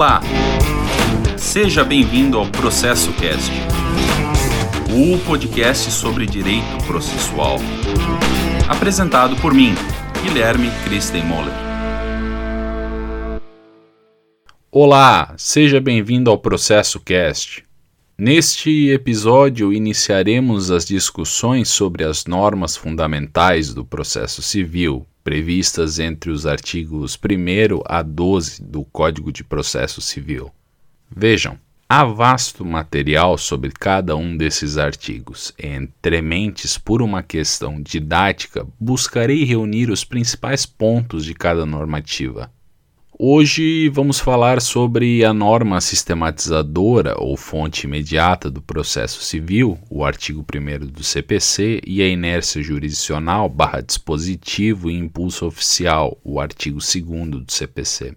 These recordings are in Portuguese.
Olá! Seja bem-vindo ao Processo Cast, o podcast sobre direito processual. Apresentado por mim, Guilherme Christenmoller. Olá, seja bem-vindo ao Processo Cast. Neste episódio, iniciaremos as discussões sobre as normas fundamentais do processo civil, previstas entre os artigos 1 a 12 do Código de Processo Civil. Vejam, há vasto material sobre cada um desses artigos. Entre mentes, por uma questão didática, buscarei reunir os principais pontos de cada normativa. Hoje vamos falar sobre a norma sistematizadora ou fonte imediata do processo civil, o artigo 1 do CPC, e a inércia jurisdicional barra dispositivo e impulso oficial, o artigo 2 do CPC.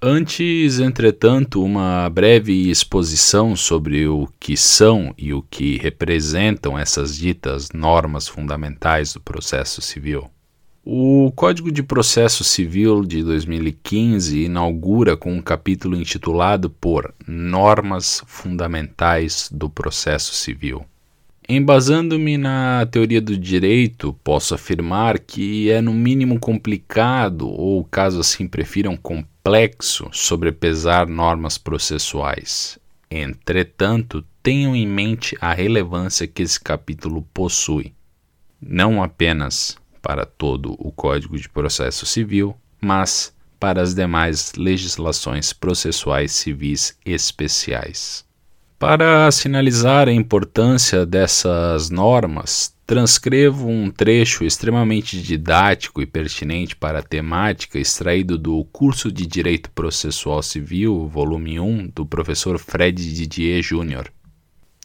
Antes, entretanto, uma breve exposição sobre o que são e o que representam essas ditas normas fundamentais do processo civil. O Código de Processo Civil de 2015 inaugura com um capítulo intitulado por Normas Fundamentais do Processo Civil. Embasando-me na teoria do direito, posso afirmar que é no mínimo complicado, ou caso assim prefiram, complexo, sobrepesar normas processuais. Entretanto, tenham em mente a relevância que esse capítulo possui. Não apenas para todo o Código de Processo Civil, mas para as demais legislações processuais civis especiais. Para sinalizar a importância dessas normas, transcrevo um trecho extremamente didático e pertinente para a temática extraído do curso de Direito Processual Civil, volume 1, do professor Fred Didier Jr.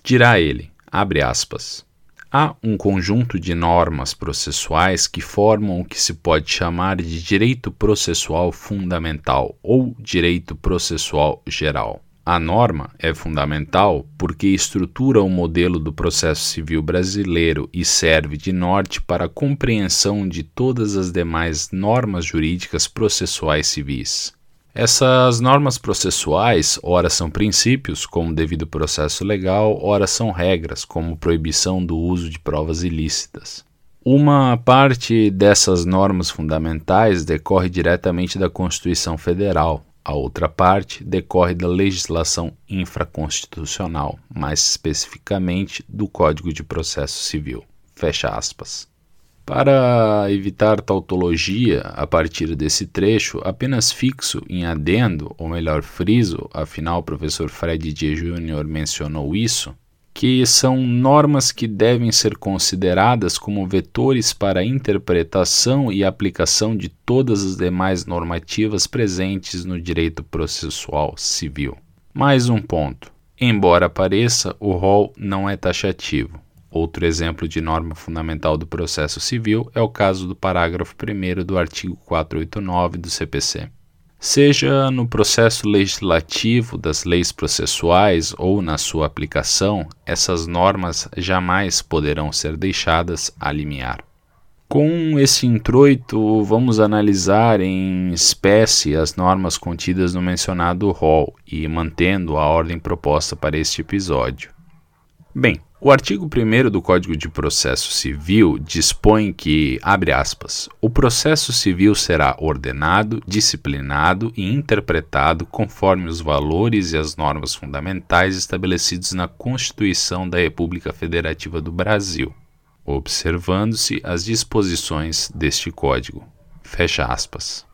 Dirá ele, abre aspas, Há um conjunto de normas processuais que formam o que se pode chamar de direito processual fundamental ou direito processual geral. A norma é fundamental porque estrutura o modelo do processo civil brasileiro e serve de norte para a compreensão de todas as demais normas jurídicas processuais civis. Essas normas processuais, ora são princípios, como devido processo legal, ora são regras, como proibição do uso de provas ilícitas. Uma parte dessas normas fundamentais decorre diretamente da Constituição Federal, a outra parte decorre da legislação infraconstitucional, mais especificamente do Código de Processo Civil. Fecha aspas. Para evitar tautologia a partir desse trecho, apenas fixo em adendo, ou melhor, friso, afinal o professor Fred D. Jr. mencionou isso, que são normas que devem ser consideradas como vetores para interpretação e aplicação de todas as demais normativas presentes no direito processual civil. Mais um ponto. Embora pareça, o rol não é taxativo. Outro exemplo de norma fundamental do processo civil é o caso do parágrafo 1 do artigo 489 do CPC. Seja no processo legislativo das leis processuais ou na sua aplicação, essas normas jamais poderão ser deixadas a limiar. Com esse introito, vamos analisar em espécie as normas contidas no mencionado rol e mantendo a ordem proposta para este episódio. Bem, o artigo 1 do Código de Processo Civil dispõe que, abre aspas, o processo civil será ordenado, disciplinado e interpretado conforme os valores e as normas fundamentais estabelecidos na Constituição da República Federativa do Brasil, observando-se as disposições deste código. Fecha aspas.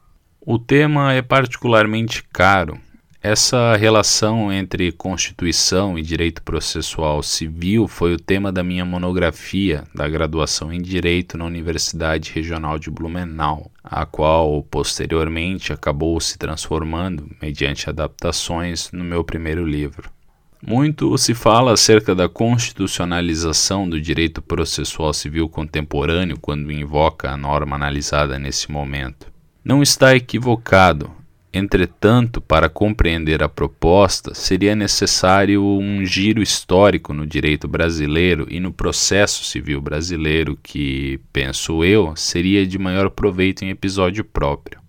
O tema é particularmente caro essa relação entre Constituição e direito processual civil foi o tema da minha monografia da graduação em Direito na Universidade Regional de Blumenau, a qual posteriormente acabou se transformando, mediante adaptações, no meu primeiro livro. Muito se fala acerca da constitucionalização do direito processual civil contemporâneo quando invoca a norma analisada nesse momento. Não está equivocado, Entretanto, para compreender a proposta, seria necessário um giro histórico no direito brasileiro e no processo civil brasileiro, que, penso eu, seria de maior proveito em episódio próprio.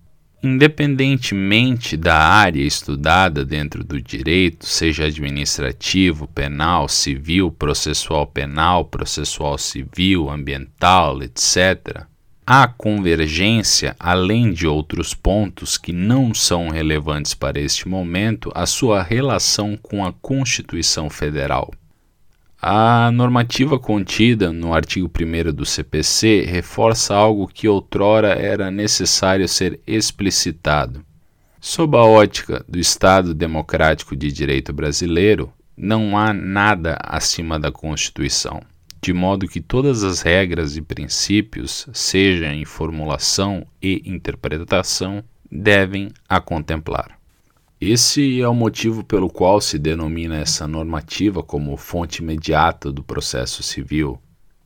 Independentemente da área estudada dentro do direito, seja administrativo, penal, civil, processual penal, processual civil, ambiental, etc., há convergência, além de outros pontos que não são relevantes para este momento, a sua relação com a Constituição Federal. A normativa contida no artigo 1 do CPC reforça algo que outrora era necessário ser explicitado. Sob a ótica do Estado Democrático de Direito brasileiro, não há nada acima da Constituição, de modo que todas as regras e princípios, seja em formulação e interpretação, devem a contemplar. Esse é o motivo pelo qual se denomina essa normativa como fonte imediata do processo civil.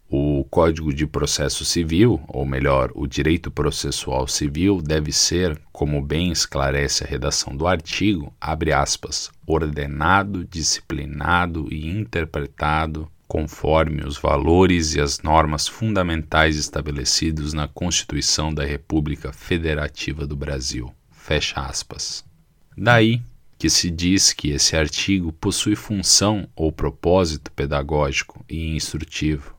O Código de Processo Civil, ou melhor, o Direito Processual Civil, deve ser, como bem esclarece a redação do artigo, abre aspas, ordenado, disciplinado e interpretado conforme os valores e as normas fundamentais estabelecidos na Constituição da República Federativa do Brasil. Fecha aspas. Daí que se diz que esse artigo possui função ou propósito pedagógico e instrutivo.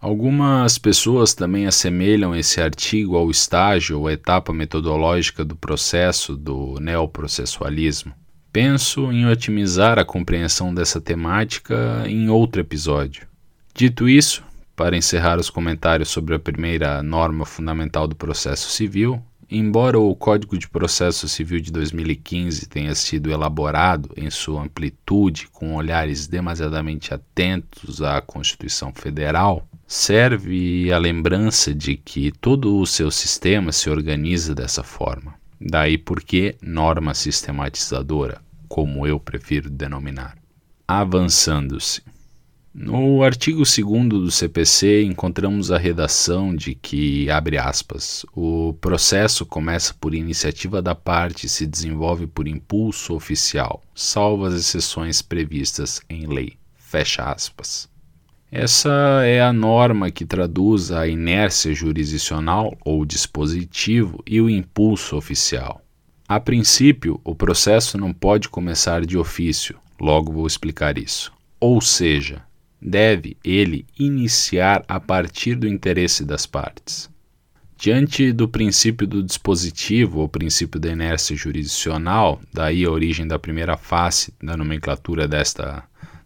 Algumas pessoas também assemelham esse artigo ao estágio ou etapa metodológica do processo do neoprocessualismo. Penso em otimizar a compreensão dessa temática em outro episódio. Dito isso, para encerrar os comentários sobre a primeira norma fundamental do processo civil, Embora o Código de Processo Civil de 2015 tenha sido elaborado em sua amplitude com olhares demasiadamente atentos à Constituição Federal, serve a lembrança de que todo o seu sistema se organiza dessa forma. Daí porque norma sistematizadora, como eu prefiro denominar. Avançando-se. No artigo 2 do CPC, encontramos a redação de que, abre aspas, o processo começa por iniciativa da parte e se desenvolve por impulso oficial, salvo as exceções previstas em lei. Fecha aspas. Essa é a norma que traduz a inércia jurisdicional ou dispositivo e o impulso oficial. A princípio, o processo não pode começar de ofício, logo vou explicar isso. Ou seja, deve ele iniciar a partir do interesse das partes. Diante do princípio do dispositivo ou princípio da inércia jurisdicional, daí a origem da primeira face da nomenclatura desta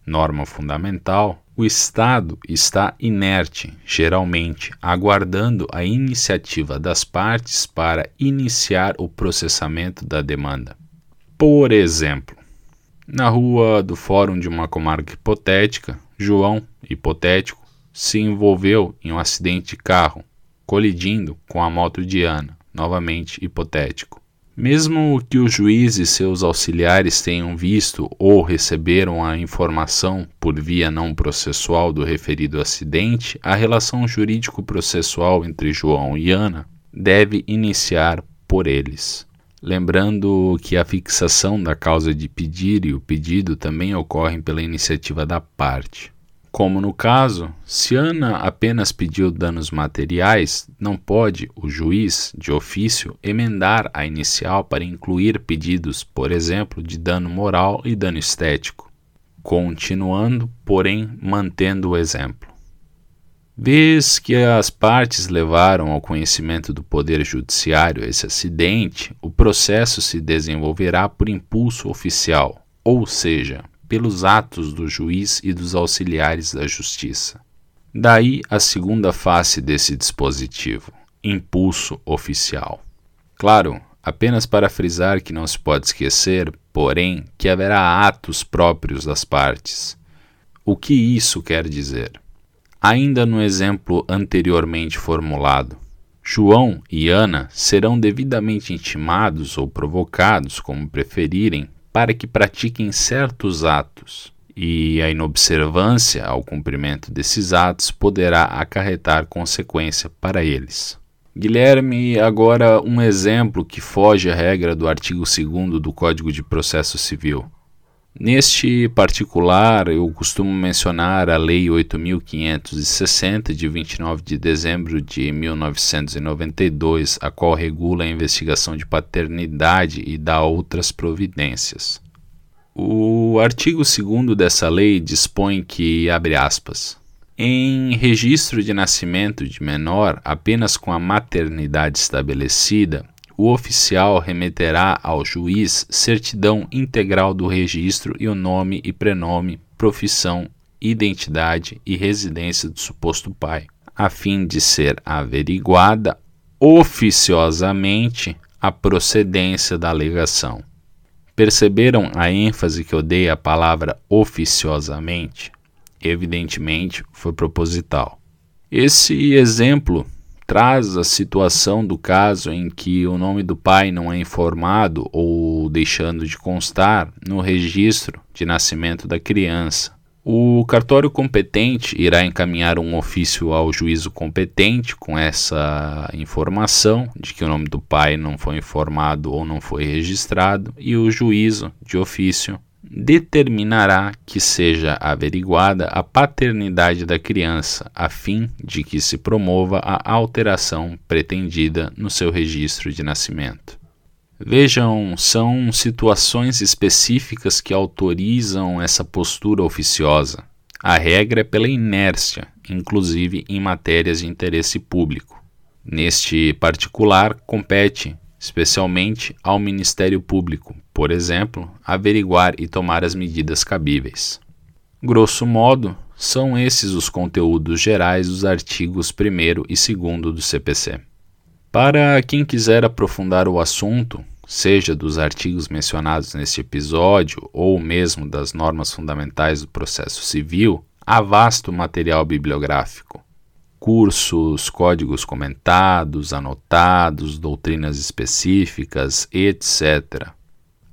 norma fundamental, o Estado está inerte, geralmente, aguardando a iniciativa das partes para iniciar o processamento da demanda. Por exemplo, na rua do Fórum de uma comarca hipotética, João, hipotético, se envolveu em um acidente de carro, colidindo com a moto de Ana, novamente hipotético. Mesmo que o juiz e seus auxiliares tenham visto ou receberam a informação por via não processual do referido acidente, a relação jurídico-processual entre João e Ana deve iniciar por eles. Lembrando que a fixação da causa de pedir e o pedido também ocorrem pela iniciativa da parte. Como no caso, se Ana apenas pediu danos materiais, não pode o juiz, de ofício, emendar a inicial para incluir pedidos, por exemplo, de dano moral e dano estético, continuando, porém, mantendo o exemplo. Vez que as partes levaram ao conhecimento do Poder Judiciário esse acidente, o processo se desenvolverá por impulso oficial, ou seja, pelos atos do juiz e dos auxiliares da justiça. Daí a segunda face desse dispositivo, impulso oficial. Claro, apenas para frisar que não se pode esquecer, porém, que haverá atos próprios das partes. O que isso quer dizer? Ainda no exemplo anteriormente formulado, João e Ana serão devidamente intimados ou provocados, como preferirem, para que pratiquem certos atos, e a inobservância ao cumprimento desses atos poderá acarretar consequência para eles. Guilherme, agora um exemplo que foge à regra do artigo 2 do Código de Processo Civil. Neste particular, eu costumo mencionar a Lei 8.560, de 29 de dezembro de 1992, a qual regula a investigação de paternidade e dá outras providências. O artigo 2 dessa lei dispõe que, abre aspas, em registro de nascimento de menor apenas com a maternidade estabelecida, o oficial remeterá ao juiz certidão integral do registro e o nome e prenome, profissão, identidade e residência do suposto pai, a fim de ser averiguada oficiosamente a procedência da alegação. Perceberam a ênfase que eu dei à palavra oficiosamente? Evidentemente, foi proposital. Esse exemplo traz a situação do caso em que o nome do pai não é informado ou deixando de constar no registro de nascimento da criança. O cartório competente irá encaminhar um ofício ao juízo competente com essa informação de que o nome do pai não foi informado ou não foi registrado, e o juízo de ofício determinará que seja averiguada a paternidade da criança, a fim de que se promova a alteração pretendida no seu registro de nascimento. Vejam, são situações específicas que autorizam essa postura oficiosa. A regra é pela inércia, inclusive em matérias de interesse público. Neste particular, compete especialmente ao Ministério Público, por exemplo, averiguar e tomar as medidas cabíveis. Grosso modo, são esses os conteúdos gerais dos artigos 1 e 2 do CPC. Para quem quiser aprofundar o assunto, seja dos artigos mencionados neste episódio ou mesmo das normas fundamentais do processo civil, há vasto material bibliográfico cursos, códigos comentados, anotados, doutrinas específicas, etc.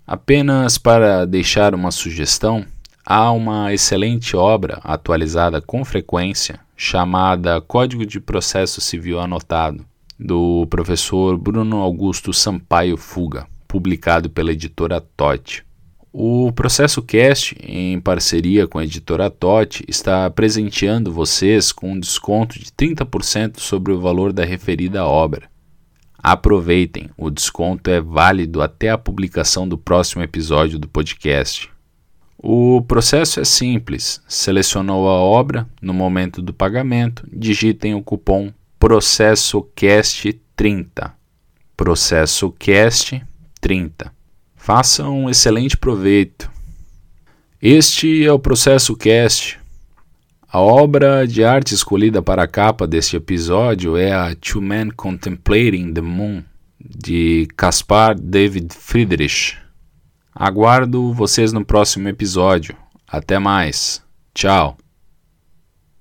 Apenas para deixar uma sugestão, há uma excelente obra atualizada com frequência chamada Código de Processo Civil Anotado, do professor Bruno Augusto Sampaio Fuga, publicado pela editora Totti. O Processo Cast, em parceria com a editora TOT, está presenteando vocês com um desconto de 30% sobre o valor da referida obra. Aproveitem, o desconto é válido até a publicação do próximo episódio do podcast. O processo é simples. Selecionou a obra, no momento do pagamento, digitem o cupom ProcessoCast30. ProcessoCast30. Faça um excelente proveito. Este é o Processo Cast. A obra de arte escolhida para a capa deste episódio é a Two Men Contemplating the Moon, de Caspar David Friedrich. Aguardo vocês no próximo episódio. Até mais. Tchau.